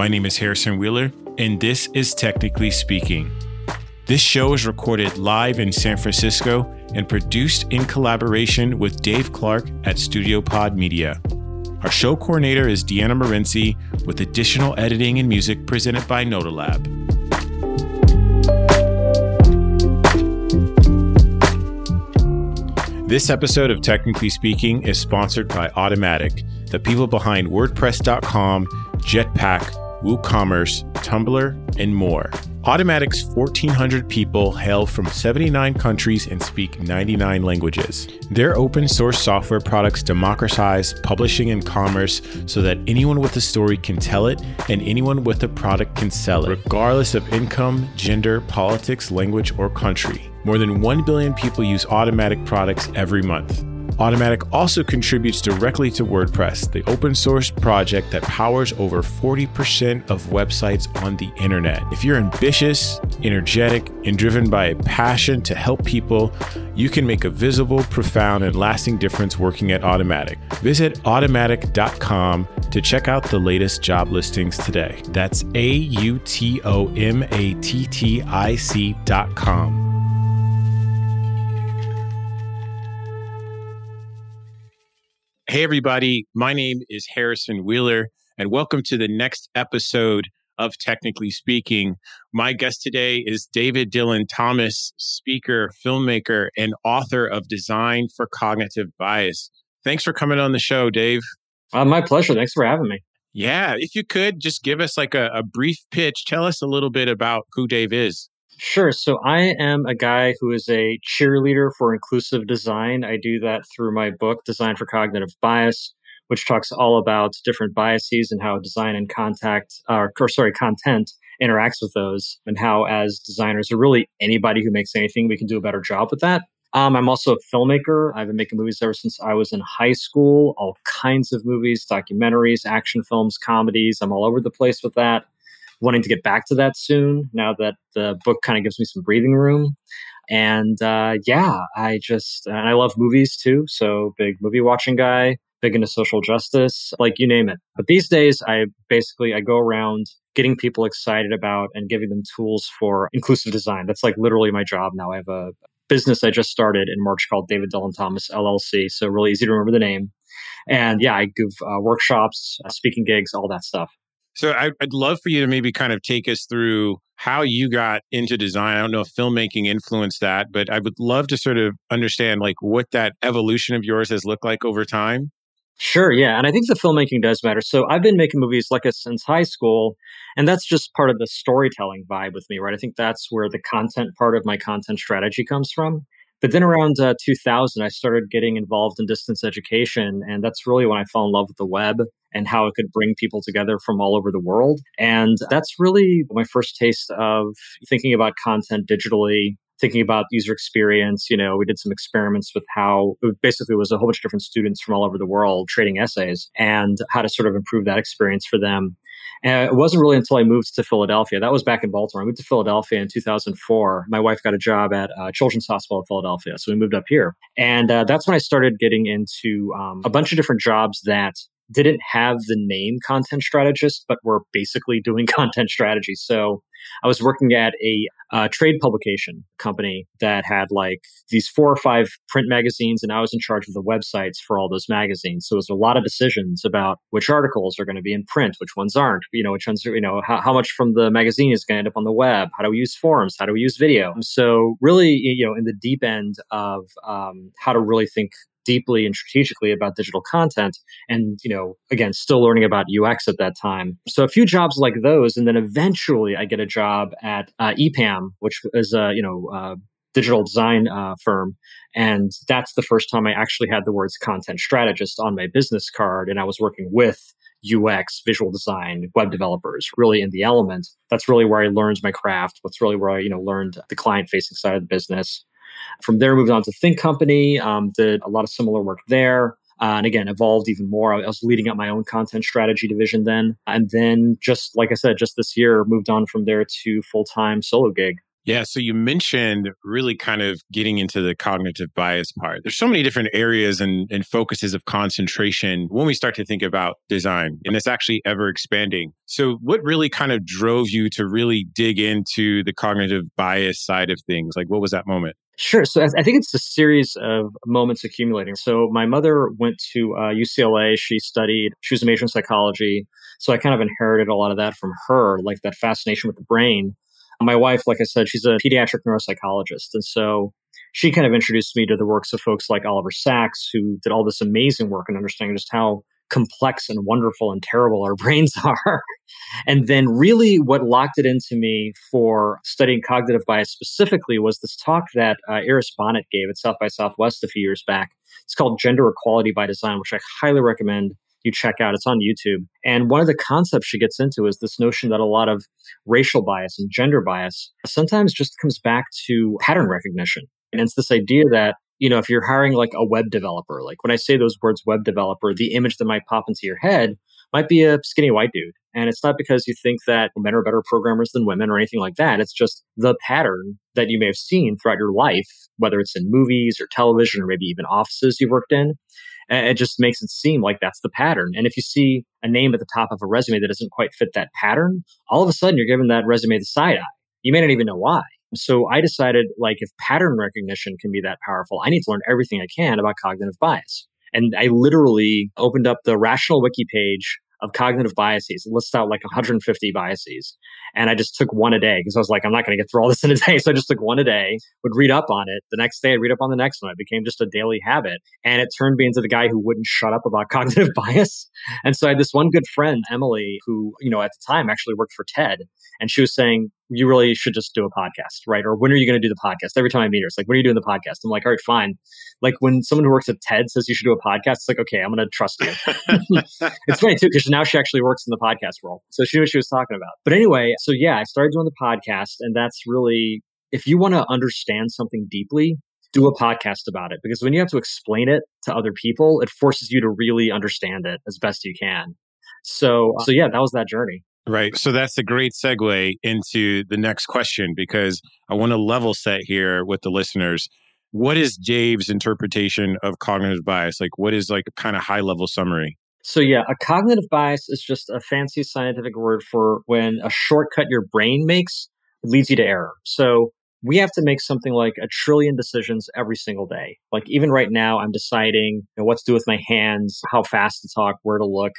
My name is Harrison Wheeler, and this is Technically Speaking. This show is recorded live in San Francisco and produced in collaboration with Dave Clark at Studio Pod Media. Our show coordinator is Deanna Morenci, with additional editing and music presented by Nodalab. This episode of Technically Speaking is sponsored by Automattic, the people behind WordPress.com, Jetpack, WooCommerce, Tumblr, and more. Automattic's 1,400 people hail from 79 countries and speak 99 languages. Their open source software products democratize publishing and commerce so that anyone with a story can tell it and anyone with a product can sell it, regardless of income, gender, politics, language, or country. More than 1 billion people use Automattic products every month. Automattic also contributes directly to WordPress, the open source project that powers over 40% of websites on the internet. If you're ambitious, energetic, and driven by a passion to help people, you can make a visible, profound, and lasting difference working at Automattic. Visit automattic.com to check out the latest job listings today. That's A U T O M A T T I C.com. Hey, everybody. My name is Harrison Wheeler, and welcome to the next episode of Technically Speaking. My guest today is David Dylan Thomas, speaker, filmmaker, and author of Design for Cognitive Bias. Thanks for coming on the show, Dave. Uh, my pleasure. Thanks for having me. Yeah, if you could just give us like a, a brief pitch, tell us a little bit about who Dave is. Sure. So I am a guy who is a cheerleader for inclusive design. I do that through my book, Design for Cognitive Bias, which talks all about different biases and how design and contact, uh, or sorry, content interacts with those, and how as designers, or really anybody who makes anything, we can do a better job with that. Um, I'm also a filmmaker. I've been making movies ever since I was in high school, all kinds of movies, documentaries, action films, comedies. I'm all over the place with that wanting to get back to that soon now that the book kind of gives me some breathing room. And uh, yeah, I just, and I love movies too. So big movie watching guy, big into social justice, like you name it. But these days, I basically, I go around getting people excited about and giving them tools for inclusive design. That's like literally my job now. I have a business I just started in March called David Dylan Thomas LLC. So really easy to remember the name. And yeah, I give uh, workshops, uh, speaking gigs, all that stuff. So I, would love for you to maybe kind of take us through how you got into design. I don't know if filmmaking influenced that, but I would love to sort of understand like what that evolution of yours has looked like over time. Sure, yeah. And I think the filmmaking does matter. So I've been making movies like a, since high school, and that's just part of the storytelling vibe with me, right? I think that's where the content part of my content strategy comes from. But then around uh, 2000, I started getting involved in distance education. And that's really when I fell in love with the web and how it could bring people together from all over the world. And that's really my first taste of thinking about content digitally thinking about user experience. You know, we did some experiments with how it basically was a whole bunch of different students from all over the world trading essays and how to sort of improve that experience for them. And it wasn't really until I moved to Philadelphia. That was back in Baltimore. I moved to Philadelphia in 2004. My wife got a job at uh, Children's Hospital of Philadelphia. So we moved up here. And uh, that's when I started getting into um, a bunch of different jobs that didn't have the name content strategist, but were basically doing content strategy. So I was working at a uh, trade publication company that had like these four or five print magazines, and I was in charge of the websites for all those magazines. So it was a lot of decisions about which articles are going to be in print, which ones aren't, you know, which ones are, you know, how, how much from the magazine is going to end up on the web, how do we use forums, how do we use video. So really, you know, in the deep end of um, how to really think deeply and strategically about digital content and you know again still learning about ux at that time so a few jobs like those and then eventually i get a job at uh, epam which is a you know digital design uh, firm and that's the first time i actually had the words content strategist on my business card and i was working with UX, visual design, web developers, really in the element. That's really where I learned my craft. That's really where I, you know, learned the client facing side of the business. From there, moved on to Think Company, um, did a lot of similar work there. Uh, and again, evolved even more. I was leading up my own content strategy division then. And then, just like I said, just this year, moved on from there to full time solo gig. Yeah. So you mentioned really kind of getting into the cognitive bias part. There's so many different areas and, and focuses of concentration when we start to think about design, and it's actually ever expanding. So, what really kind of drove you to really dig into the cognitive bias side of things? Like, what was that moment? Sure. So I think it's a series of moments accumulating. So my mother went to uh, UCLA. She studied, she was a major in psychology. So I kind of inherited a lot of that from her, like that fascination with the brain. My wife, like I said, she's a pediatric neuropsychologist. And so she kind of introduced me to the works of folks like Oliver Sacks, who did all this amazing work in understanding just how complex and wonderful and terrible our brains are. and then, really, what locked it into me for studying cognitive bias specifically was this talk that uh, Iris Bohnet gave at South by Southwest a few years back. It's called Gender Equality by Design, which I highly recommend you check out. It's on YouTube. And one of the concepts she gets into is this notion that a lot of racial bias and gender bias sometimes just comes back to pattern recognition. And it's this idea that you know, if you're hiring like a web developer, like when I say those words web developer, the image that might pop into your head might be a skinny white dude. And it's not because you think that men are better programmers than women or anything like that. It's just the pattern that you may have seen throughout your life, whether it's in movies or television or maybe even offices you've worked in. It just makes it seem like that's the pattern. And if you see a name at the top of a resume that doesn't quite fit that pattern, all of a sudden you're giving that resume the side eye. You may not even know why. So I decided like if pattern recognition can be that powerful, I need to learn everything I can about cognitive bias. And I literally opened up the rational wiki page of cognitive biases. It lists out like 150 biases. And I just took one a day because I was like, I'm not going to get through all this in a day. So I just took one a day, would read up on it. The next day, I'd read up on the next one. It became just a daily habit. And it turned me into the guy who wouldn't shut up about cognitive bias. And so I had this one good friend, Emily, who, you know, at the time actually worked for TED. And she was saying, you really should just do a podcast, right? Or when are you going to do the podcast? Every time I meet her, it's like, when are you doing the podcast? I'm like, all right, fine. Like when someone who works at TED says you should do a podcast, it's like, okay, I'm going to trust you. it's funny too, because now she actually works in the podcast world. So she knew what she was talking about. But anyway, so yeah, I started doing the podcast and that's really, if you want to understand something deeply, do a podcast about it because when you have to explain it to other people, it forces you to really understand it as best you can. So, uh, so yeah, that was that journey. Right. So that's a great segue into the next question because I want to level set here with the listeners. What is Dave's interpretation of cognitive bias? Like, what is like a kind of high level summary? So, yeah, a cognitive bias is just a fancy scientific word for when a shortcut your brain makes leads you to error. So, we have to make something like a trillion decisions every single day. Like even right now, I'm deciding you know, what to do with my hands, how fast to talk, where to look.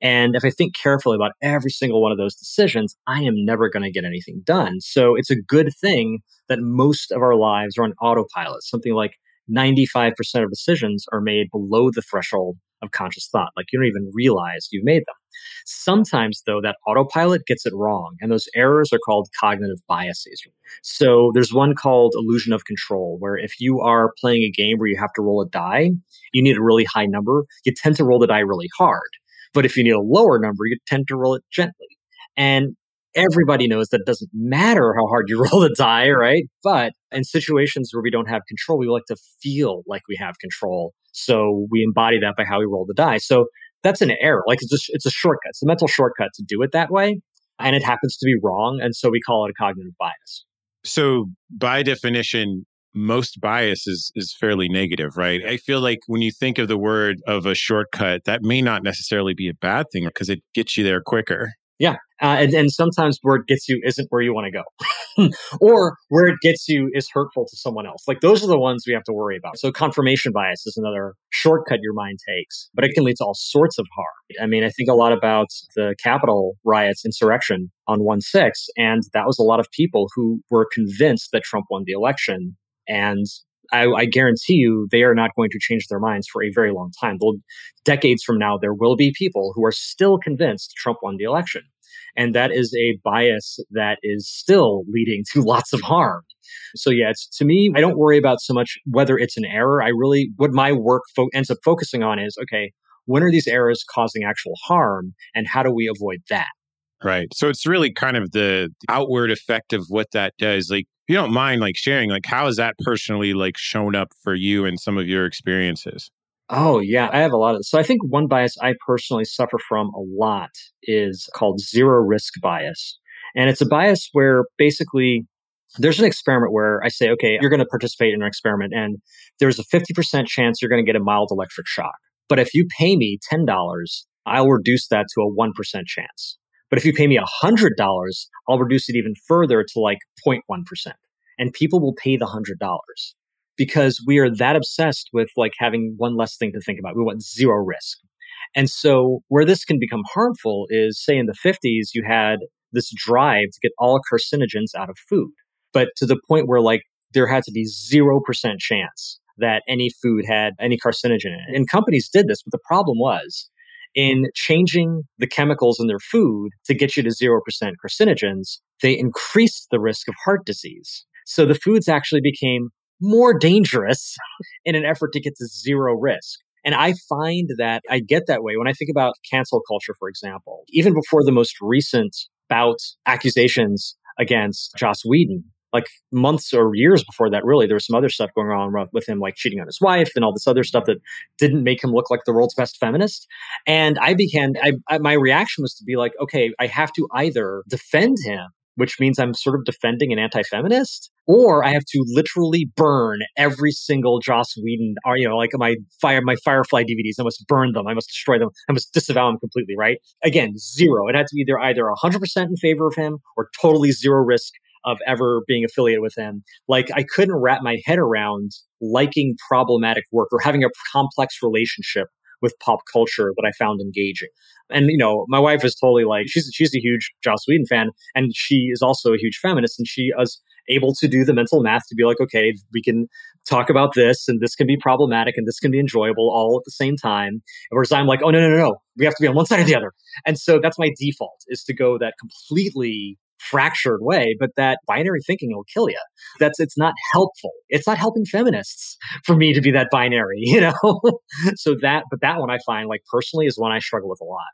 And if I think carefully about every single one of those decisions, I am never going to get anything done. So it's a good thing that most of our lives are on autopilot. Something like 95% of decisions are made below the threshold of conscious thought. Like you don't even realize you've made them. Sometimes, though, that autopilot gets it wrong, and those errors are called cognitive biases. So there's one called illusion of control, where if you are playing a game where you have to roll a die, you need a really high number, you tend to roll the die really hard. But if you need a lower number, you tend to roll it gently. And everybody knows that it doesn't matter how hard you roll the die, right? But in situations where we don't have control, we like to feel like we have control. So we embody that by how we roll the die. So that's an error. Like it's a, it's a shortcut. It's a mental shortcut to do it that way. And it happens to be wrong. And so we call it a cognitive bias. So by definition, most bias is is fairly negative, right? I feel like when you think of the word of a shortcut, that may not necessarily be a bad thing because it gets you there quicker. Yeah. Uh, and, and sometimes where it gets you isn't where you want to go. or where it gets you is hurtful to someone else. Like those are the ones we have to worry about. So confirmation bias is another shortcut your mind takes, but it can lead to all sorts of harm. I mean, I think a lot about the Capitol riots, insurrection on 1 6, and that was a lot of people who were convinced that Trump won the election. And I, I, guarantee you they are not going to change their minds for a very long time. Decades from now, there will be people who are still convinced Trump won the election. And that is a bias that is still leading to lots of harm. So yeah, it's to me, I don't worry about so much whether it's an error. I really, what my work fo- ends up focusing on is, okay, when are these errors causing actual harm and how do we avoid that? Right. So it's really kind of the outward effect of what that does. Like, you don't mind like sharing, like, how has that personally like shown up for you and some of your experiences? Oh, yeah, I have a lot of. So I think one bias I personally suffer from a lot is called zero risk bias. And it's a bias where basically there's an experiment where I say, okay, you're going to participate in an experiment and there's a 50% chance you're going to get a mild electric shock. But if you pay me $10, I'll reduce that to a 1% chance. But if you pay me $100, I'll reduce it even further to like 0.1%. And people will pay the $100 because we are that obsessed with like having one less thing to think about. We want zero risk. And so where this can become harmful is say in the 50s, you had this drive to get all carcinogens out of food, but to the point where like there had to be 0% chance that any food had any carcinogen in it. And companies did this, but the problem was in changing the chemicals in their food to get you to 0% carcinogens, they increased the risk of heart disease. So the foods actually became more dangerous in an effort to get to zero risk. And I find that I get that way when I think about cancel culture, for example. Even before the most recent bout accusations against Joss Whedon, like months or years before that, really, there was some other stuff going on with him, like cheating on his wife and all this other stuff that didn't make him look like the world's best feminist. And I began, I, I, my reaction was to be like, okay, I have to either defend him which means I'm sort of defending an anti-feminist, or I have to literally burn every single Joss Whedon, or you know, like my fire, my Firefly DVDs. I must burn them. I must destroy them. I must disavow them completely. Right? Again, zero. It had to be either either 100 percent in favor of him or totally zero risk of ever being affiliated with him. Like I couldn't wrap my head around liking problematic work or having a complex relationship with pop culture that I found engaging. And you know, my wife is totally like she's she's a huge Joss Whedon fan, and she is also a huge feminist, and she is able to do the mental math to be like, okay, we can talk about this, and this can be problematic, and this can be enjoyable all at the same time. Whereas I'm like, oh no no no no, we have to be on one side or the other, and so that's my default is to go that completely fractured way, but that binary thinking will kill you. That's it's not helpful. It's not helping feminists for me to be that binary, you know. so that, but that one I find like personally is one I struggle with a lot.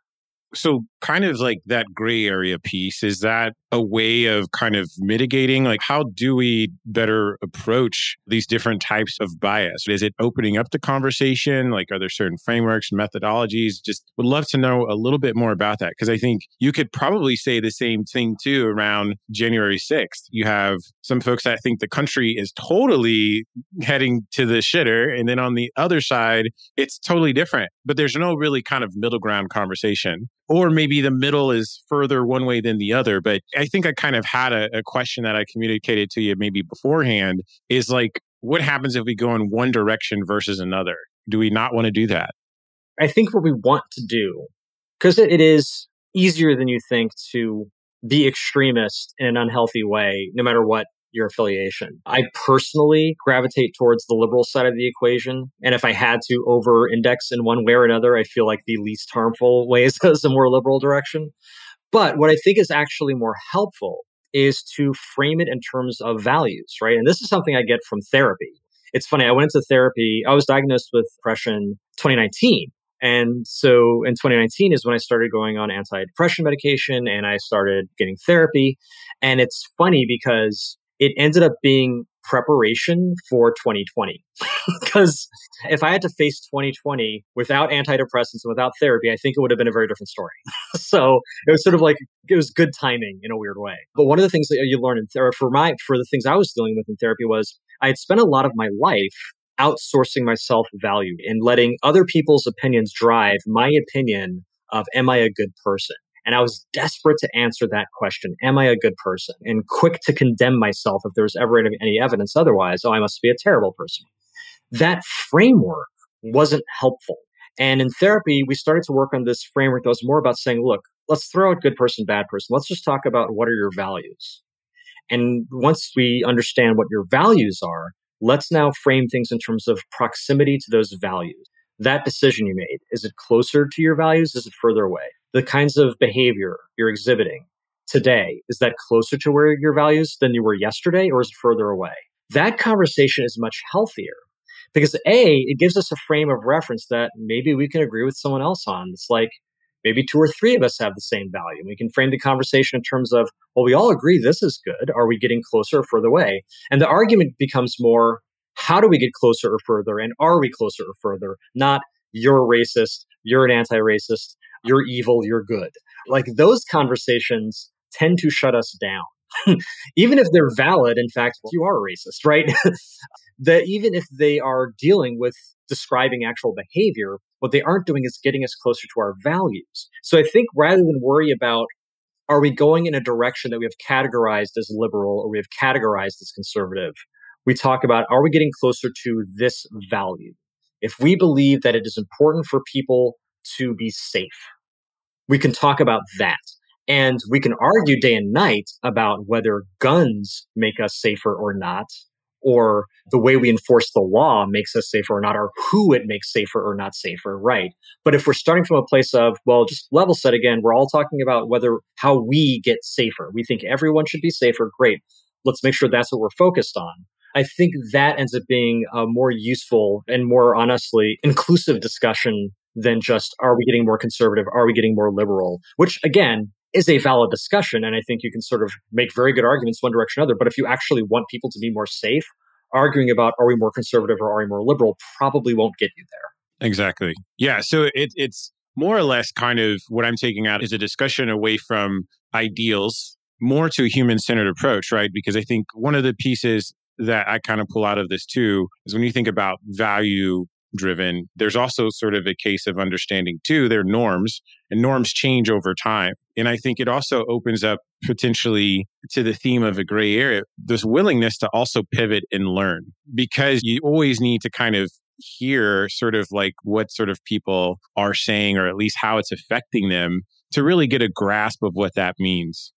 So, kind of like that gray area piece, is that a way of kind of mitigating? Like, how do we better approach these different types of bias? Is it opening up the conversation? Like, are there certain frameworks, and methodologies? Just would love to know a little bit more about that. Because I think you could probably say the same thing too around January 6th. You have some folks that think the country is totally heading to the shitter. And then on the other side, it's totally different. But there's no really kind of middle ground conversation or maybe the middle is further one way than the other. But I think I kind of had a, a, question that I communicated to you maybe beforehand is like, what happens if we go in one direction versus another? Do we not want to do that? I think what we want to do, because it is easier than you think to be extremist in an unhealthy way, no matter what your affiliation. I personally gravitate towards the liberal side of the equation. And if I had to over index in one way or another, I feel like the least harmful way is a more liberal direction. But what I think is actually more helpful is to frame it in terms of values, right? And this is something I get from therapy. It's funny, I went into therapy, I was diagnosed with depression 2019. And so in 2019 is when I started going on antidepressant medication and I started getting therapy. And it's funny because it ended up being preparation for 2020. Because if I had to face 2020 without antidepressants and without therapy, I think it would have been a very different story. so it was sort of like it was good timing in a weird way. But one of the things that you learn in therapy for my for the things I was dealing with in therapy was I had spent a lot of my life outsourcing my self value and letting other people's opinions drive my opinion of am I a good person? And I was desperate to answer that question Am I a good person? And quick to condemn myself if there was ever any evidence otherwise. Oh, I must be a terrible person. That framework wasn't helpful. And in therapy, we started to work on this framework that was more about saying, look, let's throw out good person, bad person. Let's just talk about what are your values. And once we understand what your values are, let's now frame things in terms of proximity to those values. That decision you made, is it closer to your values? Is it further away? The kinds of behavior you're exhibiting today, is that closer to where your values than you were yesterday or is it further away? That conversation is much healthier because A, it gives us a frame of reference that maybe we can agree with someone else on. It's like maybe two or three of us have the same value. We can frame the conversation in terms of, well, we all agree this is good. Are we getting closer or further away? And the argument becomes more, how do we get closer or further? And are we closer or further? Not you're racist, you're an anti racist, you're evil, you're good. Like those conversations tend to shut us down. even if they're valid, in fact, you are a racist, right? that even if they are dealing with describing actual behavior, what they aren't doing is getting us closer to our values. So I think rather than worry about are we going in a direction that we have categorized as liberal or we have categorized as conservative, we talk about are we getting closer to this value? If we believe that it is important for people to be safe, we can talk about that. And we can argue day and night about whether guns make us safer or not, or the way we enforce the law makes us safer or not, or who it makes safer or not safer, right? But if we're starting from a place of, well, just level set again, we're all talking about whether how we get safer. We think everyone should be safer. Great. Let's make sure that's what we're focused on. I think that ends up being a more useful and more honestly inclusive discussion than just are we getting more conservative? Are we getting more liberal? Which again, is a valid discussion. And I think you can sort of make very good arguments one direction or other. But if you actually want people to be more safe, arguing about are we more conservative or are we more liberal probably won't get you there. Exactly. Yeah. So it, it's more or less kind of what I'm taking out is a discussion away from ideals more to a human centered approach, right? Because I think one of the pieces that I kind of pull out of this too is when you think about value driven, there's also sort of a case of understanding too, their norms and norms change over time. And I think it also opens up potentially to the theme of a gray area, this willingness to also pivot and learn because you always need to kind of hear sort of like what sort of people are saying or at least how it's affecting them to really get a grasp of what that means.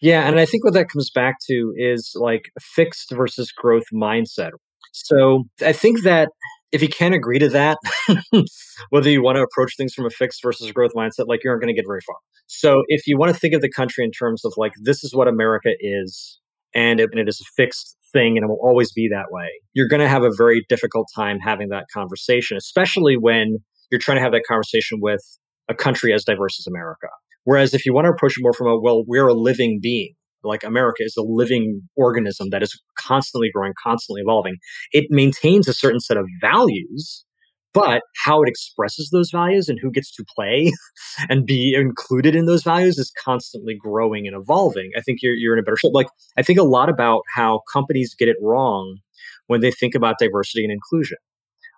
Yeah, and I think what that comes back to is like fixed versus growth mindset. So I think that if you can't agree to that, whether you want to approach things from a fixed versus a growth mindset, like you aren't going to get very far. So if you want to think of the country in terms of like, this is what America is, and it, and it is a fixed thing and it will always be that way, you're going to have a very difficult time having that conversation, especially when you're trying to have that conversation with a country as diverse as America. Whereas if you want to approach it more from a, well, we're a living being, like America is a living organism that is constantly growing, constantly evolving. It maintains a certain set of values, but how it expresses those values and who gets to play and be included in those values is constantly growing and evolving. I think you're, you're in a better shape. Like, I think a lot about how companies get it wrong when they think about diversity and inclusion.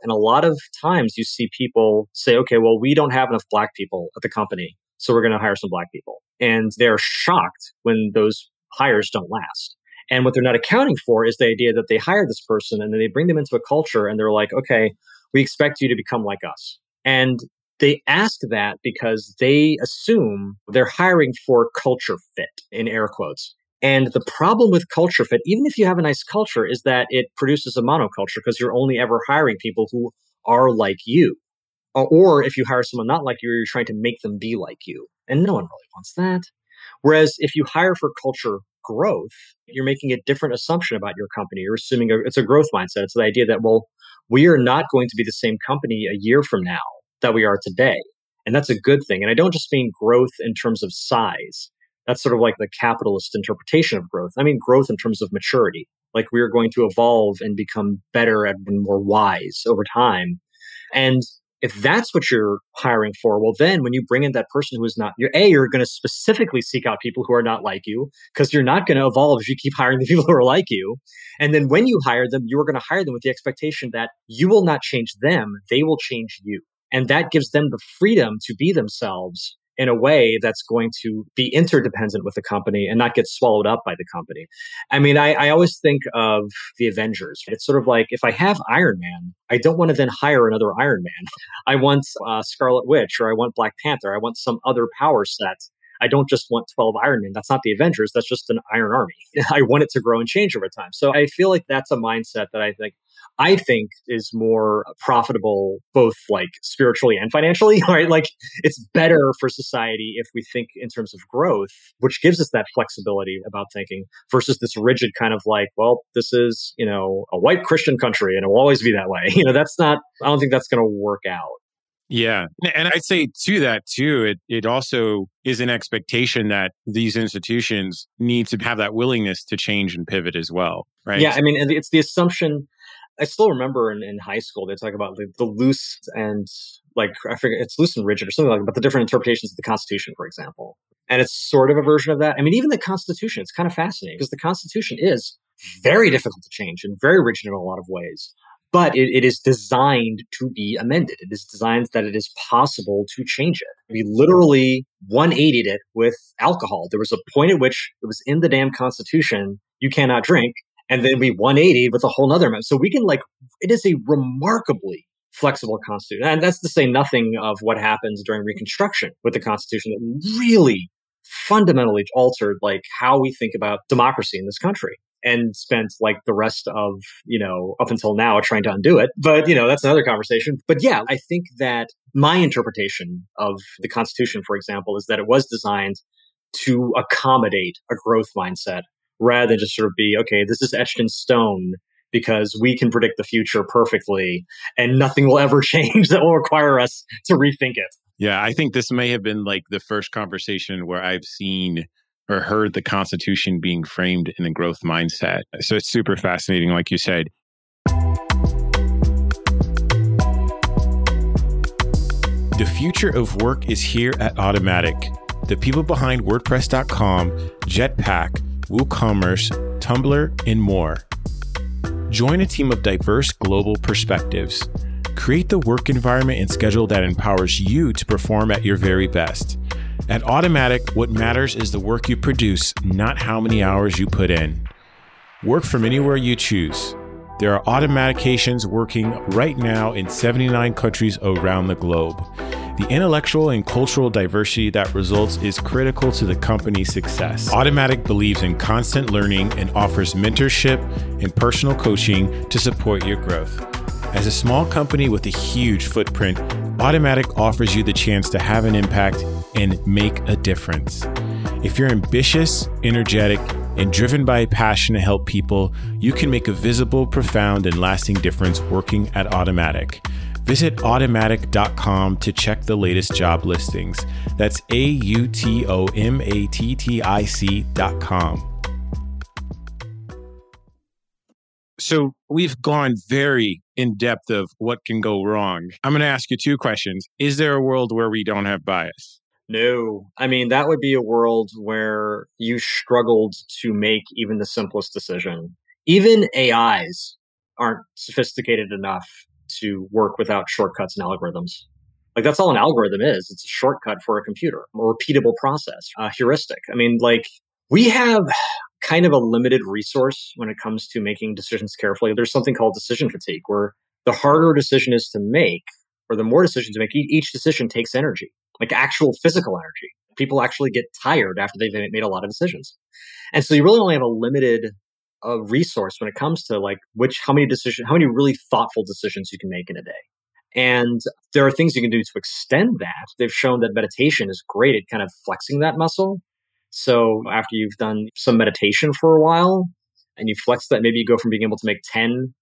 And a lot of times you see people say, okay, well, we don't have enough black people at the company. So we're going to hire some black people. And they're shocked when those hires don't last. And what they're not accounting for is the idea that they hire this person and then they bring them into a culture and they're like, okay, we expect you to become like us. And they ask that because they assume they're hiring for culture fit in air quotes. And the problem with culture fit, even if you have a nice culture, is that it produces a monoculture because you're only ever hiring people who are like you. Or if you hire someone not like you, you're trying to make them be like you. And no one really wants that. Whereas if you hire for culture growth, you're making a different assumption about your company. You're assuming it's a growth mindset. It's the idea that, well, we are not going to be the same company a year from now that we are today. And that's a good thing. And I don't just mean growth in terms of size. That's sort of like the capitalist interpretation of growth. I mean growth in terms of maturity. Like we are going to evolve and become better and more wise over time. And if that's what you're hiring for, well, then when you bring in that person who is not your A, you're going to specifically seek out people who are not like you because you're not going to evolve if you keep hiring the people who are like you. And then when you hire them, you are going to hire them with the expectation that you will not change them, they will change you. And that gives them the freedom to be themselves in a way that's going to be interdependent with the company and not get swallowed up by the company. I mean, I, I, always think of the Avengers. It's sort of like if I have Iron Man, I don't want to then hire another Iron Man. I want uh, Scarlet Witch or I want Black Panther. I want some other power set. I don't just want 12 Iron Men. That's not the Avengers. That's just an Iron Army. I want it to grow and change over time. So I feel like that's a mindset that I think I think is more profitable, both like spiritually and financially, right? Like it's better for society if we think in terms of growth, which gives us that flexibility about thinking versus this rigid kind of like, well, this is, you know, a white Christian country and it will always be that way. You know, that's not, I don't think that's going to work out. Yeah. And I'd say to that too, it, it also is an expectation that these institutions need to have that willingness to change and pivot as well. Right. Yeah. I mean, it's the assumption I still remember in, in high school, they talk about the, the loose and like, I forget, it's loose and rigid or something like that, but the different interpretations of the Constitution, for example. And it's sort of a version of that. I mean, even the Constitution, it's kind of fascinating because the Constitution is very difficult to change and very rigid in a lot of ways. But it, it is designed to be amended. It is designed that it is possible to change it. We literally 180'd it with alcohol. There was a point at which it was in the damn Constitution, you cannot drink. And then we 180 with a whole other amendment. So we can like, it is a remarkably flexible constitution. And that's to say nothing of what happens during Reconstruction with the Constitution that really fundamentally altered like how we think about democracy in this country and spent like the rest of, you know, up until now trying to undo it. But, you know, that's another conversation. But yeah, I think that my interpretation of the Constitution, for example, is that it was designed to accommodate a growth mindset rather than just sort of be, okay, this is etched in stone because we can predict the future perfectly and nothing will ever change that will require us to rethink it. Yeah, I think this may have been like the first conversation where I've seen or heard the Constitution being framed in a growth mindset. So it's super fascinating, like you said. The future of work is here at Automattic. The people behind WordPress.com, Jetpack, WooCommerce, Tumblr, and more. Join a team of diverse global perspectives. Create the work environment and schedule that empowers you to perform at your very best. At Automattic, what matters is the work you produce, not how many hours you put in. Work from anywhere you choose. There are Automatticians working right now in 79 countries around the globe. The intellectual and cultural diversity that results is critical to the company's success. Automattic believes in constant learning and offers mentorship and personal coaching to support your growth. As a small company with a huge footprint, Automattic offers you the chance to have an impact and make a difference. If you're ambitious, energetic, and driven by a passion to help people, you can make a visible, profound, and lasting difference working at Automattic. Visit automattic.com to check the latest job listings. That's A U T O M A T T I C.com. So we've gone very in depth of what can go wrong. I'm going to ask you two questions. Is there a world where we don't have bias? No. I mean, that would be a world where you struggled to make even the simplest decision. Even AIs aren't sophisticated enough to work without shortcuts and algorithms. Like that's all an algorithm is. It's a shortcut for a computer, a repeatable process, a heuristic. I mean, like we have kind of a limited resource when it comes to making decisions carefully. There's something called decision fatigue, where the harder a decision is to make, or the more decisions to make, each decision takes energy, like actual physical energy. People actually get tired after they've made a lot of decisions. And so you really only have a limited uh, resource when it comes to like which, how many decisions, how many really thoughtful decisions you can make in a day. And there are things you can do to extend that. They've shown that meditation is great at kind of flexing that muscle so after you've done some meditation for a while and you flex that, maybe you go from being able to make 10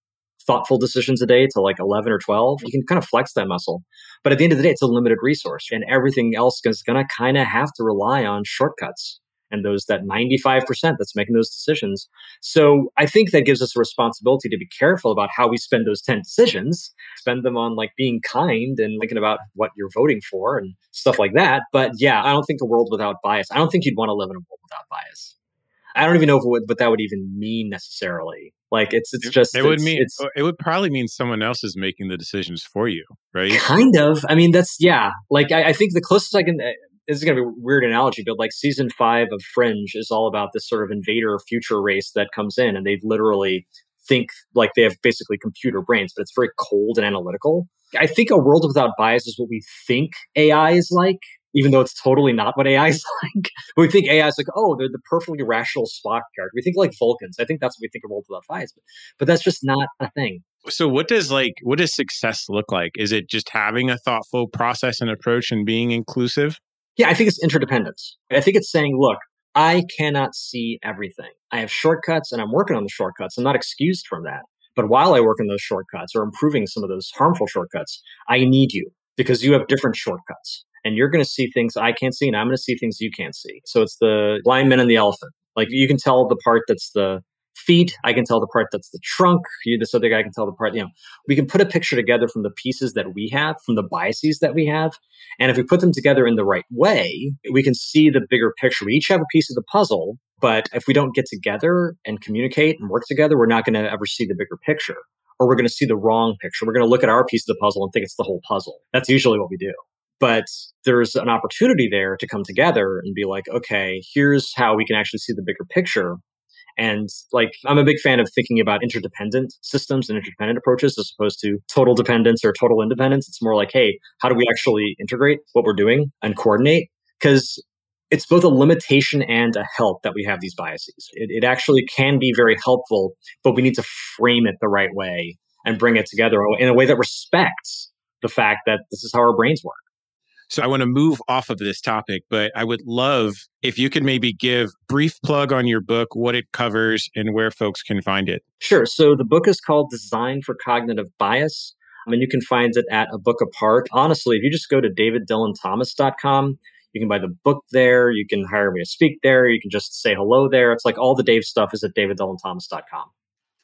thoughtful decisions a day to like 11 or 12, you can kind of flex that muscle. But at the end of the day, it's a limited resource and everything else is going to kind of have to rely on shortcuts and those that 95% that's making those decisions. So I think that gives us a responsibility to be careful about how we spend those 10 decisions, spend them on like being kind and thinking about what you're voting for and stuff like that. But yeah, I don't think a world without bias. I don't think you'd want to live in a world without bias. I don't even know what, what that would even mean necessarily. Like it's it's just it would mean it's, uh, it would probably mean someone else is making the decisions for you, right? Kind of. I mean, that's yeah. Like I, I think the closest I can uh, this is going to be a weird analogy, but like season five of Fringe is all about this sort of invader future race that comes in and they literally think like they have basically computer brains, but it's very cold and analytical. I think a world without bias is what we think AI is like, even though it's totally not what AI is like. we think AI is like, oh, they're the perfectly rational Spock character. We think like Vulcans. I think that's what we think of world without bias, but, but that's just not a thing. So what does like what does success look like? Is it just having a thoughtful process and approach and being inclusive? Yeah, I think it's interdependence. I think it's saying, look, I cannot see everything. I have shortcuts and I'm working on the shortcuts. I'm not excused from that. But while I work on those shortcuts or improving some of those harmful shortcuts, I need you because you have different shortcuts and you're going to see things I can't see and I'm going to see things you can't see. So it's the blind man and the elephant. Like you can tell the part that's the feet. I can tell the part that's the trunk. You, this other guy can tell the part, you know, we can put a picture together from the pieces that we have, from the biases that we have. And if we put them together in the right way, we can see the bigger picture. We each have a piece of the puzzle, but if we don't get together and communicate and work together, we're not going to ever see the bigger picture or we're going to see the wrong picture. We're going to look at our piece of the puzzle and think it's the whole puzzle. That's usually what we do. But there's an opportunity there to come together and be like, okay, here's how we can actually see the bigger picture. And like, I'm a big fan of thinking about interdependent systems and interdependent approaches as opposed to total dependence or total independence. It's more like, hey, how do we actually integrate what we're doing and coordinate? Because it's both a limitation and a help that we have these biases. It, it actually can be very helpful, but we need to frame it the right way and bring it together in a way that respects the fact that this is how our brains work. So I want to move off of this topic, but I would love if you could maybe give brief plug on your book, what it covers and where folks can find it. Sure. So the book is called Design for Cognitive Bias. I mean, you can find it at a book apart. Honestly, if you just go to daviddylanthomas.com, you can buy the book there. You can hire me to speak there. You can just say hello there. It's like all the Dave stuff is at daviddylanthomas.com.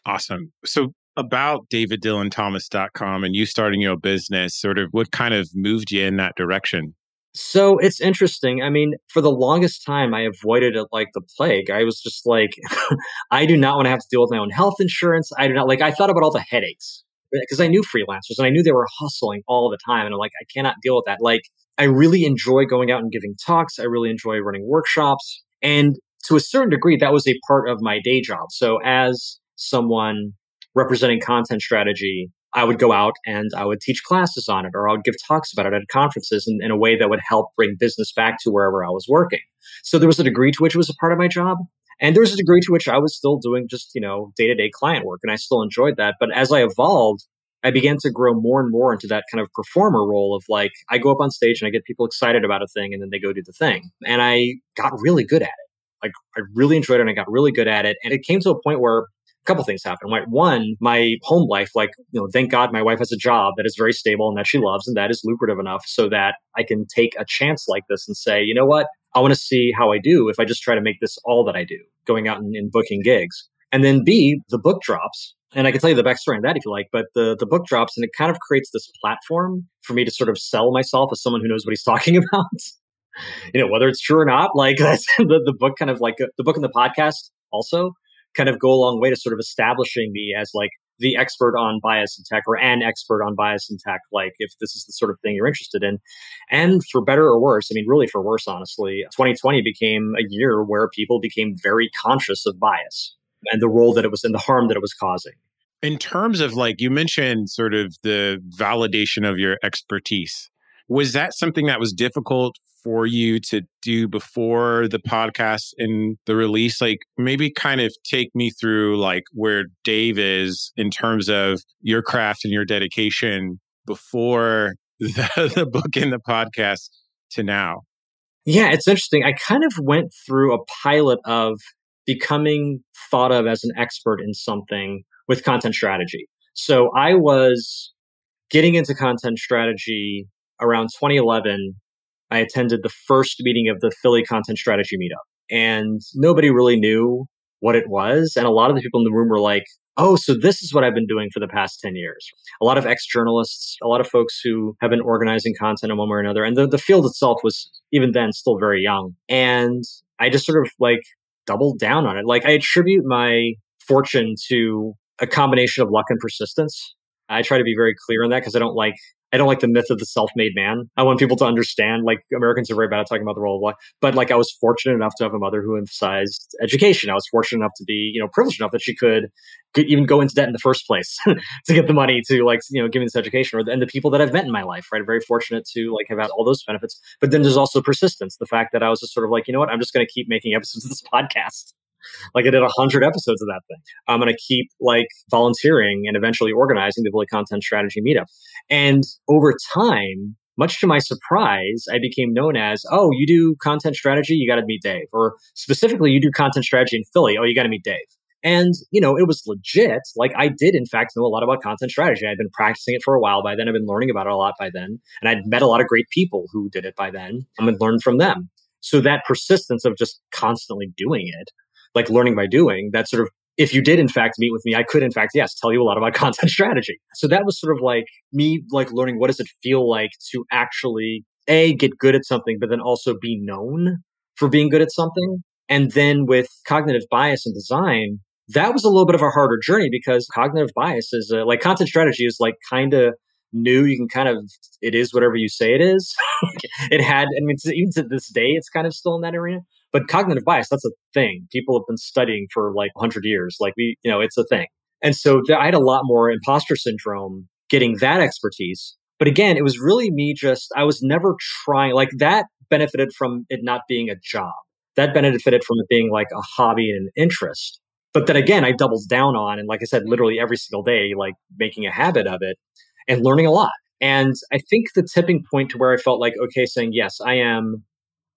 Awesome. So about daviddylanthomas.com and you starting your business, sort of what kind of moved you in that direction? So it's interesting. I mean, for the longest time, I avoided it like the plague. I was just like, I do not want to have to deal with my own health insurance. I do not like, I thought about all the headaches because I knew freelancers and I knew they were hustling all the time. And I'm like, I cannot deal with that. Like, I really enjoy going out and giving talks. I really enjoy running workshops. And to a certain degree, that was a part of my day job. So as someone representing content strategy, I would go out and I would teach classes on it or I would give talks about it at conferences in, in a way that would help bring business back to wherever I was working. So there was a degree to which it was a part of my job. And there was a degree to which I was still doing just, you know, day to day client work. And I still enjoyed that. But as I evolved, I began to grow more and more into that kind of performer role of like, I go up on stage and I get people excited about a thing and then they go do the thing. And I got really good at it. Like, I really enjoyed it and I got really good at it. And it came to a point where a couple things happened. One, my home life, like, you know, thank God my wife has a job that is very stable and that she loves and that is lucrative enough so that I can take a chance like this and say, you know what? I want to see how I do if I just try to make this all that I do, going out and, and booking gigs. And then B, the book drops and I can tell you the backstory on that if you like, but the, the book drops and it kind of creates this platform for me to sort of sell myself as someone who knows what he's talking about. you know, whether it's true or not, like the, the book kind of like uh, the book and the podcast also kind of go a long way to sort of establishing me as like the expert on bias in tech or an expert on bias in tech, like if this is the sort of thing you're interested in. And for better or worse, I mean, really for worse, honestly, 2020 became a year where people became very conscious of bias and the role that it was and the harm that it was causing. In terms of like you mentioned sort of the validation of your expertise, was that something that was difficult for you to do before the podcast and the release? Like maybe kind of take me through like where Dave is in terms of your craft and your dedication before the, the book and the podcast to now. Yeah, it's interesting. I kind of went through a pilot of becoming thought of as an expert in something with content strategy. So I was getting into content strategy around 2011. I attended the first meeting of the Philly Content Strategy Meetup, and nobody really knew what it was. And a lot of the people in the room were like, oh, so this is what I've been doing for the past 10 years. A lot of ex journalists, a lot of folks who have been organizing content in one way or another. And the, the field itself was even then still very young. And I just sort of like doubled down on it. Like I attribute my fortune to a combination of luck and persistence. I try to be very clear on that because I don't like I don't like the myth of the self-made man. I want people to understand, like Americans are very bad at talking about the role of luck. But like I was fortunate enough to have a mother who emphasized education. I was fortunate enough to be, you know, privileged enough that she could even go into debt in the first place to get the money to like, you know, give me this education. Or and the people that I've met in my life, right? Very fortunate to like have had all those benefits. But then there's also persistence. The fact that I was just sort of like, you know what, I'm just going to keep making episodes of this podcast like I did a hundred episodes of that thing. I'm going to keep like volunteering and eventually organizing the Philly Content Strategy Meetup. And over time, much to my surprise, I became known as, oh, you do content strategy, you got to meet Dave. Or specifically, you do content strategy in Philly, oh, you got to meet Dave. And, you know, it was legit. Like I did, in fact, know a lot about content strategy. I'd been practicing it for a while by then. I've been learning about it a lot by then. And I'd met a lot of great people who did it by then and learn from them. So that persistence of just constantly doing it like learning by doing, that sort of if you did in fact meet with me, I could in fact, yes, tell you a lot about content strategy. So that was sort of like me like learning what does it feel like to actually a get good at something, but then also be known for being good at something. And then with cognitive bias and design, that was a little bit of a harder journey because cognitive bias is a, like content strategy is like kind of new. You can kind of it is whatever you say it is. it had, I mean, even to this day, it's kind of still in that arena. But cognitive bias, that's a thing. People have been studying for like 100 years. Like we, you know, it's a thing. And so th- I had a lot more imposter syndrome getting that expertise. But again, it was really me just, I was never trying, like that benefited from it not being a job. That benefited from it being like a hobby and an interest. But then again, I doubled down on, and like I said, literally every single day, like making a habit of it and learning a lot. And I think the tipping point to where I felt like, okay, saying, yes, I am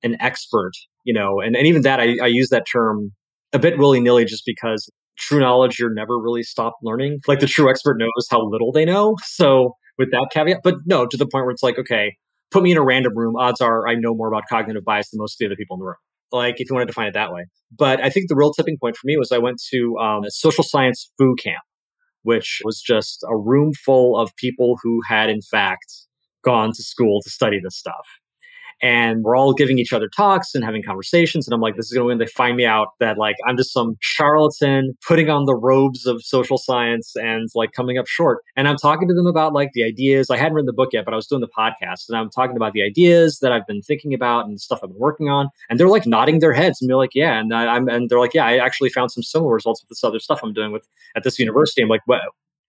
an expert, you know, and, and even that, I, I use that term a bit willy nilly just because true knowledge, you're never really stopped learning. Like the true expert knows how little they know. So with that caveat, but no, to the point where it's like, okay, put me in a random room. Odds are I know more about cognitive bias than most of the other people in the room. Like if you want to define it that way. But I think the real tipping point for me was I went to um, a social science foo camp which was just a room full of people who had, in fact, gone to school to study this stuff and we're all giving each other talks and having conversations. And I'm like, this is going to when they find me out that like I'm just some charlatan putting on the robes of social science and like coming up short. And I'm talking to them about like the ideas. I hadn't written the book yet, but I was doing the podcast and I'm talking about the ideas that I've been thinking about and stuff I've been working on. And they're like nodding their heads and they're like, yeah. And I, am and they're like, yeah, I actually found some similar results with this other stuff I'm doing with at this university. I'm like, well,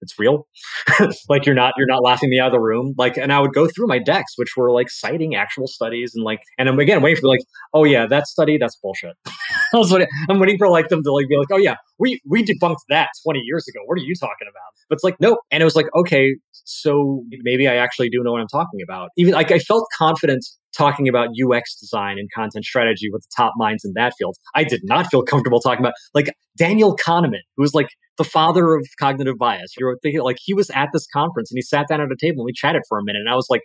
it's real. like you're not you're not laughing me out of the room. Like, and I would go through my decks, which were like citing actual studies and like, and I'm again waiting for like, oh yeah, that study, that's bullshit. I was waiting, I'm waiting for like them to like be like, oh yeah, we we debunked that 20 years ago. What are you talking about? But it's like nope. And it was like, okay, so maybe I actually do know what I'm talking about. Even like I felt confident talking about UX design and content strategy with the top minds in that field. I did not feel comfortable talking about like Daniel Kahneman, who was like the father of cognitive bias. You're thinking like he was at this conference and he sat down at a table and we chatted for a minute and I was like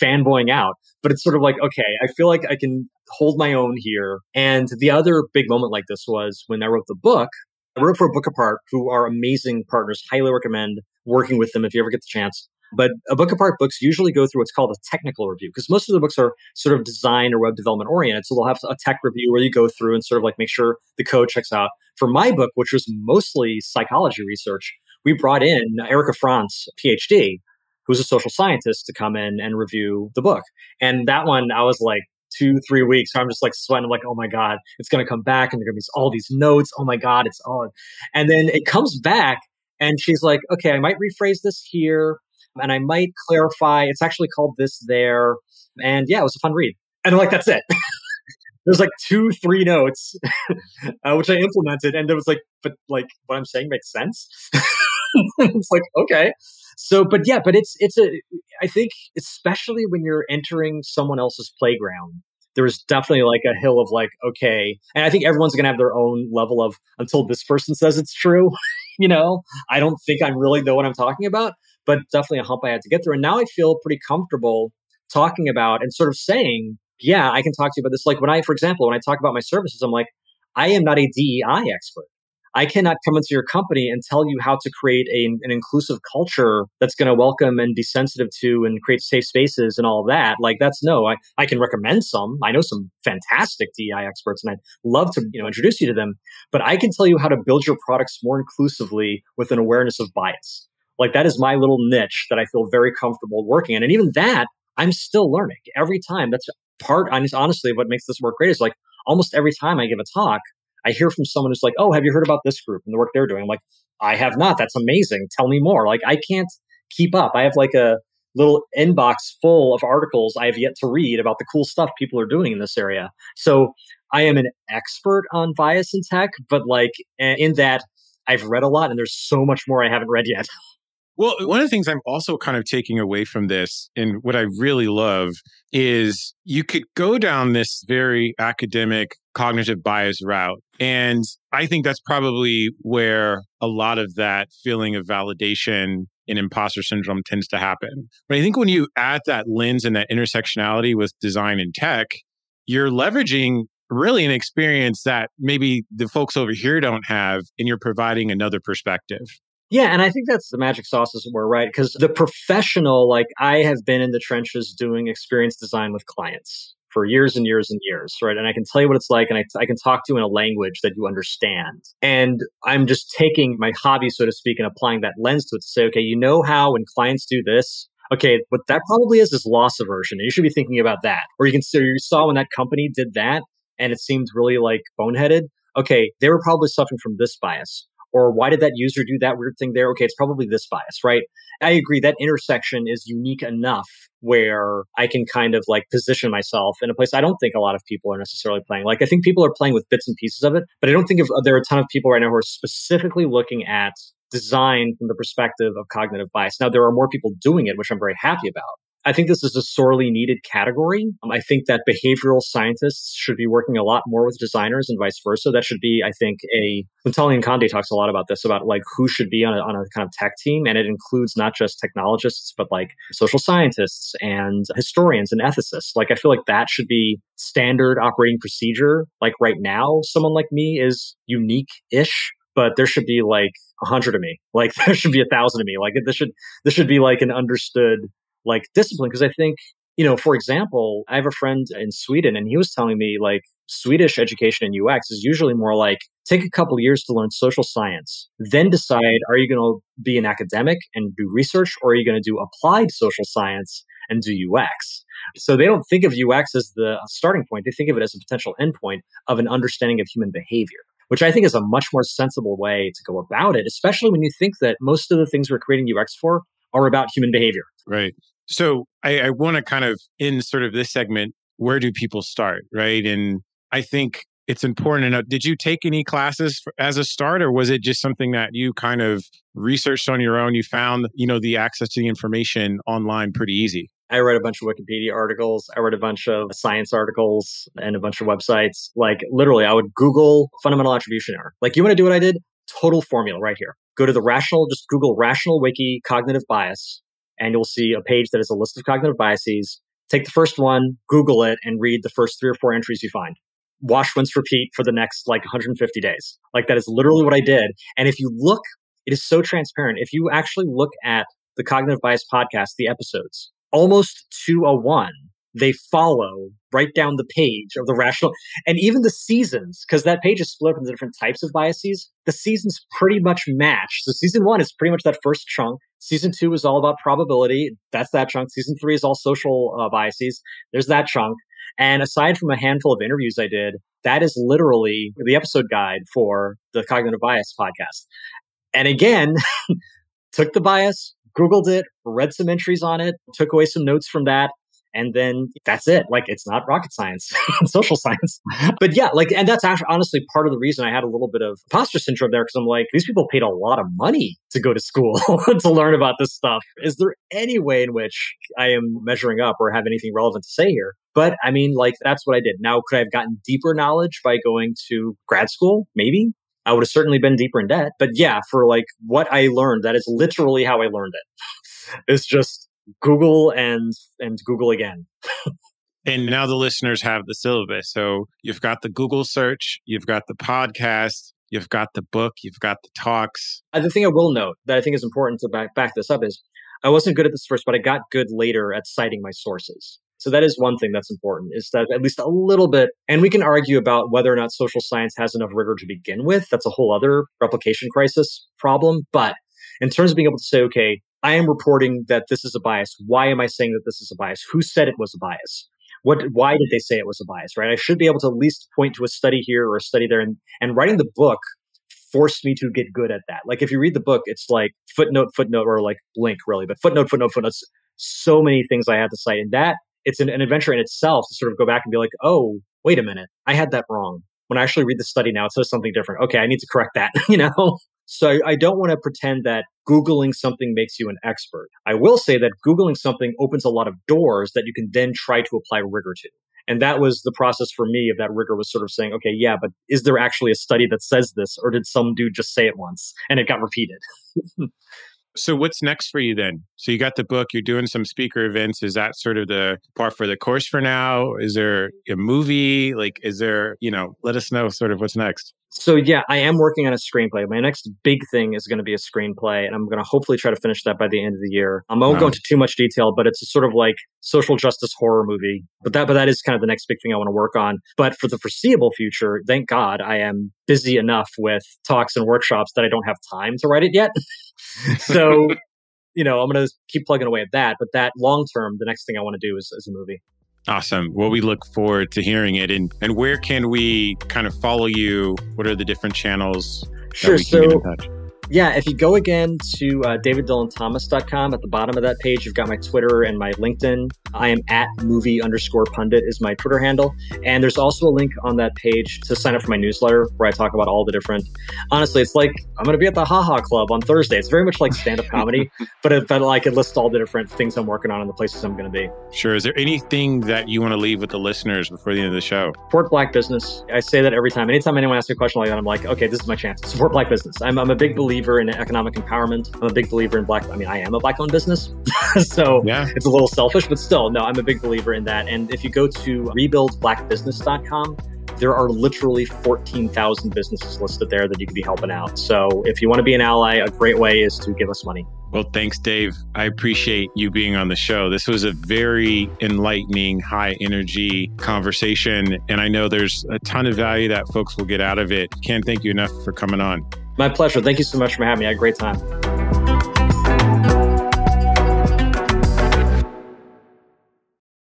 fanboying out. But it's sort of like, okay, I feel like I can hold my own here. And the other big moment like this was when I wrote the book. I wrote for a book apart who are amazing partners. Highly recommend working with them if you ever get the chance. But a book apart books usually go through what's called a technical review because most of the books are sort of design or web development oriented. So they'll have a tech review where you go through and sort of like make sure the code checks out for my book, which was mostly psychology research, we brought in Erica Frantz, PhD, who's a social scientist, to come in and review the book. And that one, I was like, two, three weeks. So I'm just like sweating. I'm like, oh my God, it's going to come back and there are going to be all these notes. Oh my God, it's on. And then it comes back and she's like, okay, I might rephrase this here and I might clarify. It's actually called this there. And yeah, it was a fun read. And I'm like, that's it. there's like two, three notes, uh, which I implemented, and there was like, but like what I'm saying makes sense. it's like okay, so but yeah, but it's it's a I think especially when you're entering someone else's playground, there's definitely like a hill of like okay, and I think everyone's gonna have their own level of until this person says it's true. You know, I don't think I'm really know what I'm talking about, but definitely a hump I had to get through, and now I feel pretty comfortable talking about and sort of saying yeah, I can talk to you about this. Like when I, for example, when I talk about my services, I'm like, I am not a DEI expert. I cannot come into your company and tell you how to create a, an inclusive culture that's going to welcome and be sensitive to and create safe spaces and all that. Like that's no, I, I can recommend some. I know some fantastic DEI experts and I'd love to, you know, introduce you to them, but I can tell you how to build your products more inclusively with an awareness of bias. Like that is my little niche that I feel very comfortable working in. And even that, I'm still learning every time. That's part, honestly, what makes this work great is like almost every time I give a talk, I hear from someone who's like, "Oh, have you heard about this group and the work they're doing?" I'm like, "I have not. That's amazing. Tell me more." Like, I can't keep up. I have like a little inbox full of articles I have yet to read about the cool stuff people are doing in this area. So I am an expert on bias in tech, but like in that I've read a lot and there's so much more I haven't read yet. Well, one of the things I'm also kind of taking away from this, and what I really love, is you could go down this very academic cognitive bias route. And I think that's probably where a lot of that feeling of validation and imposter syndrome tends to happen. But I think when you add that lens and that intersectionality with design and tech, you're leveraging really an experience that maybe the folks over here don't have, and you're providing another perspective. Yeah, and I think that's the magic sauce is where right because the professional, like I have been in the trenches doing experience design with clients for years and years and years, right? And I can tell you what it's like, and I, I can talk to you in a language that you understand. And I'm just taking my hobby, so to speak, and applying that lens to it to say, okay, you know how when clients do this, okay, what that probably is is loss aversion. And you should be thinking about that. Or you can see, you saw when that company did that, and it seemed really like boneheaded. Okay, they were probably suffering from this bias or why did that user do that weird thing there? Okay, it's probably this bias, right? I agree that intersection is unique enough where I can kind of like position myself in a place I don't think a lot of people are necessarily playing. Like I think people are playing with bits and pieces of it, but I don't think of, uh, there are a ton of people right now who are specifically looking at design from the perspective of cognitive bias. Now there are more people doing it, which I'm very happy about. I think this is a sorely needed category. Um, I think that behavioral scientists should be working a lot more with designers and vice versa. That should be, I think, a Natalya Nkonde talks a lot about this, about like who should be on a, on a kind of tech team. And it includes not just technologists, but like social scientists and historians and ethicists. Like, I feel like that should be standard operating procedure. Like right now, someone like me is unique ish but there should be like a hundred of me. Like there should be a thousand of me. Like this should this should be like an understood like discipline because I think you know, for example, I have a friend in Sweden and he was telling me like Swedish education in UX is usually more like take a couple years to learn social science, then decide are you going to be an academic and do research or are you going to do applied social science and do UX? So they don't think of UX as the starting point. They think of it as a potential endpoint of an understanding of human behavior, which I think is a much more sensible way to go about it, especially when you think that most of the things we're creating UX for are about human behavior. Right. So I, I want to kind of in sort of this segment, where do people start? Right. And I think it's important to know did you take any classes as a start or was it just something that you kind of researched on your own? You found you know the access to the information online pretty easy. I read a bunch of wikipedia articles. I read a bunch of science articles and a bunch of websites. Like literally i would google fundamental attribution error. Like you want to do what i did? Total formula right here. Go to the rational just google RationalWiki cognitive bias and you'll see a page that is a list of cognitive biases. Take the first one, Google it, and read the first three or four entries you find. Wash, rinse, repeat for the next like 150 days. Like that is literally what I did. And if you look, it is so transparent. If you actually look at the Cognitive Bias podcast, the episodes, almost to a one, they follow right down the page of the rational and even the seasons because that page is split up into different types of biases the seasons pretty much match so season one is pretty much that first chunk season two is all about probability. That's that chunk. Season three is all social uh, biases. There's that chunk. And aside from a handful of interviews i did that is literally the episode guide for the cognitive bias podcast. And again took the bias googled it read some entries on it took away some notes from that and then that's it. Like it's not rocket science, social science. But yeah, like, and that's actually honestly part of the reason I had a little bit of imposter syndrome there because I'm like, these people paid a lot of money to go to school to learn about this stuff. Is there any way in which I am measuring up or have anything relevant to say here? But I mean, like, that's what I did. Now, could I have gotten deeper knowledge by going to grad school? Maybe. I would have certainly been deeper in debt. But yeah, for like what I learned, that is literally how I learned it. It's just Google and and Google again. and now the listeners have the syllabus. So you've got the Google search, you've got the podcast, you've got the book, you've got the talks. Uh, the thing I will note that I think is important to back, back this up is I wasn't good at this first, but I got good later at citing my sources. So that is one thing that's important is that at least a little bit, and we can argue about whether or not social science has enough rigor to begin with. That's a whole other replication crisis problem. But in terms of being able to say, okay, I am reporting that this is a bias. Why am I saying that this is a bias? Who said it was a bias? What, why did they say it was a bias, right? I should be able to at least point to a study here or a study there. And, and writing the book forced me to get good at that. Like if you read the book, it's like footnote, footnote, or like link really, but footnote, footnote, footnotes. So many things I had to cite. And that it's an, an adventure in itself to sort of go back and be like, oh, wait a minute, I had that wrong. When I actually read the study now, it says something different. Okay, I need to correct that, you know? So I don't want to pretend that Googling something makes you an expert. I will say that Googling something opens a lot of doors that you can then try to apply rigor to. And that was the process for me of that rigor was sort of saying, okay, yeah, but is there actually a study that says this, or did some dude just say it once and it got repeated? So what's next for you then? So you got the book, you're doing some speaker events. Is that sort of the part for the course for now? Is there a movie? Like, is there, you know, let us know sort of what's next. So yeah, I am working on a screenplay. My next big thing is going to be a screenplay, and I'm going to hopefully try to finish that by the end of the year. I won't wow. go into too much detail, but it's a sort of like social justice horror movie. But that, but that is kind of the next big thing I want to work on. But for the foreseeable future, thank God, I am busy enough with talks and workshops that I don't have time to write it yet. so you know, I'm going to keep plugging away at that. But that long term, the next thing I want to do is, is a movie. Awesome. Well, we look forward to hearing it. And and where can we kind of follow you? What are the different channels? Sure. so yeah, if you go again to uh, daviddylanthomas.com, at the bottom of that page, you've got my Twitter and my LinkedIn. I am at movie underscore pundit is my Twitter handle. And there's also a link on that page to sign up for my newsletter where I talk about all the different. Honestly, it's like I'm going to be at the Haha ha Club on Thursday. It's very much like stand up comedy, but it, but like it lists all the different things I'm working on and the places I'm going to be. Sure. Is there anything that you want to leave with the listeners before the end of the show? Support black business. I say that every time. Anytime anyone asks me a question like that, I'm like, okay, this is my chance. Support black business. I'm, I'm a big believer in economic empowerment. I'm a big believer in black. I mean, I am a black owned business. so yeah. it's a little selfish, but still, no, I'm a big believer in that. And if you go to rebuildblackbusiness.com, there are literally 14,000 businesses listed there that you could be helping out. So if you want to be an ally, a great way is to give us money. Well, thanks, Dave. I appreciate you being on the show. This was a very enlightening, high energy conversation. And I know there's a ton of value that folks will get out of it. Can't thank you enough for coming on. My pleasure. Thank you so much for having me. I had a great time.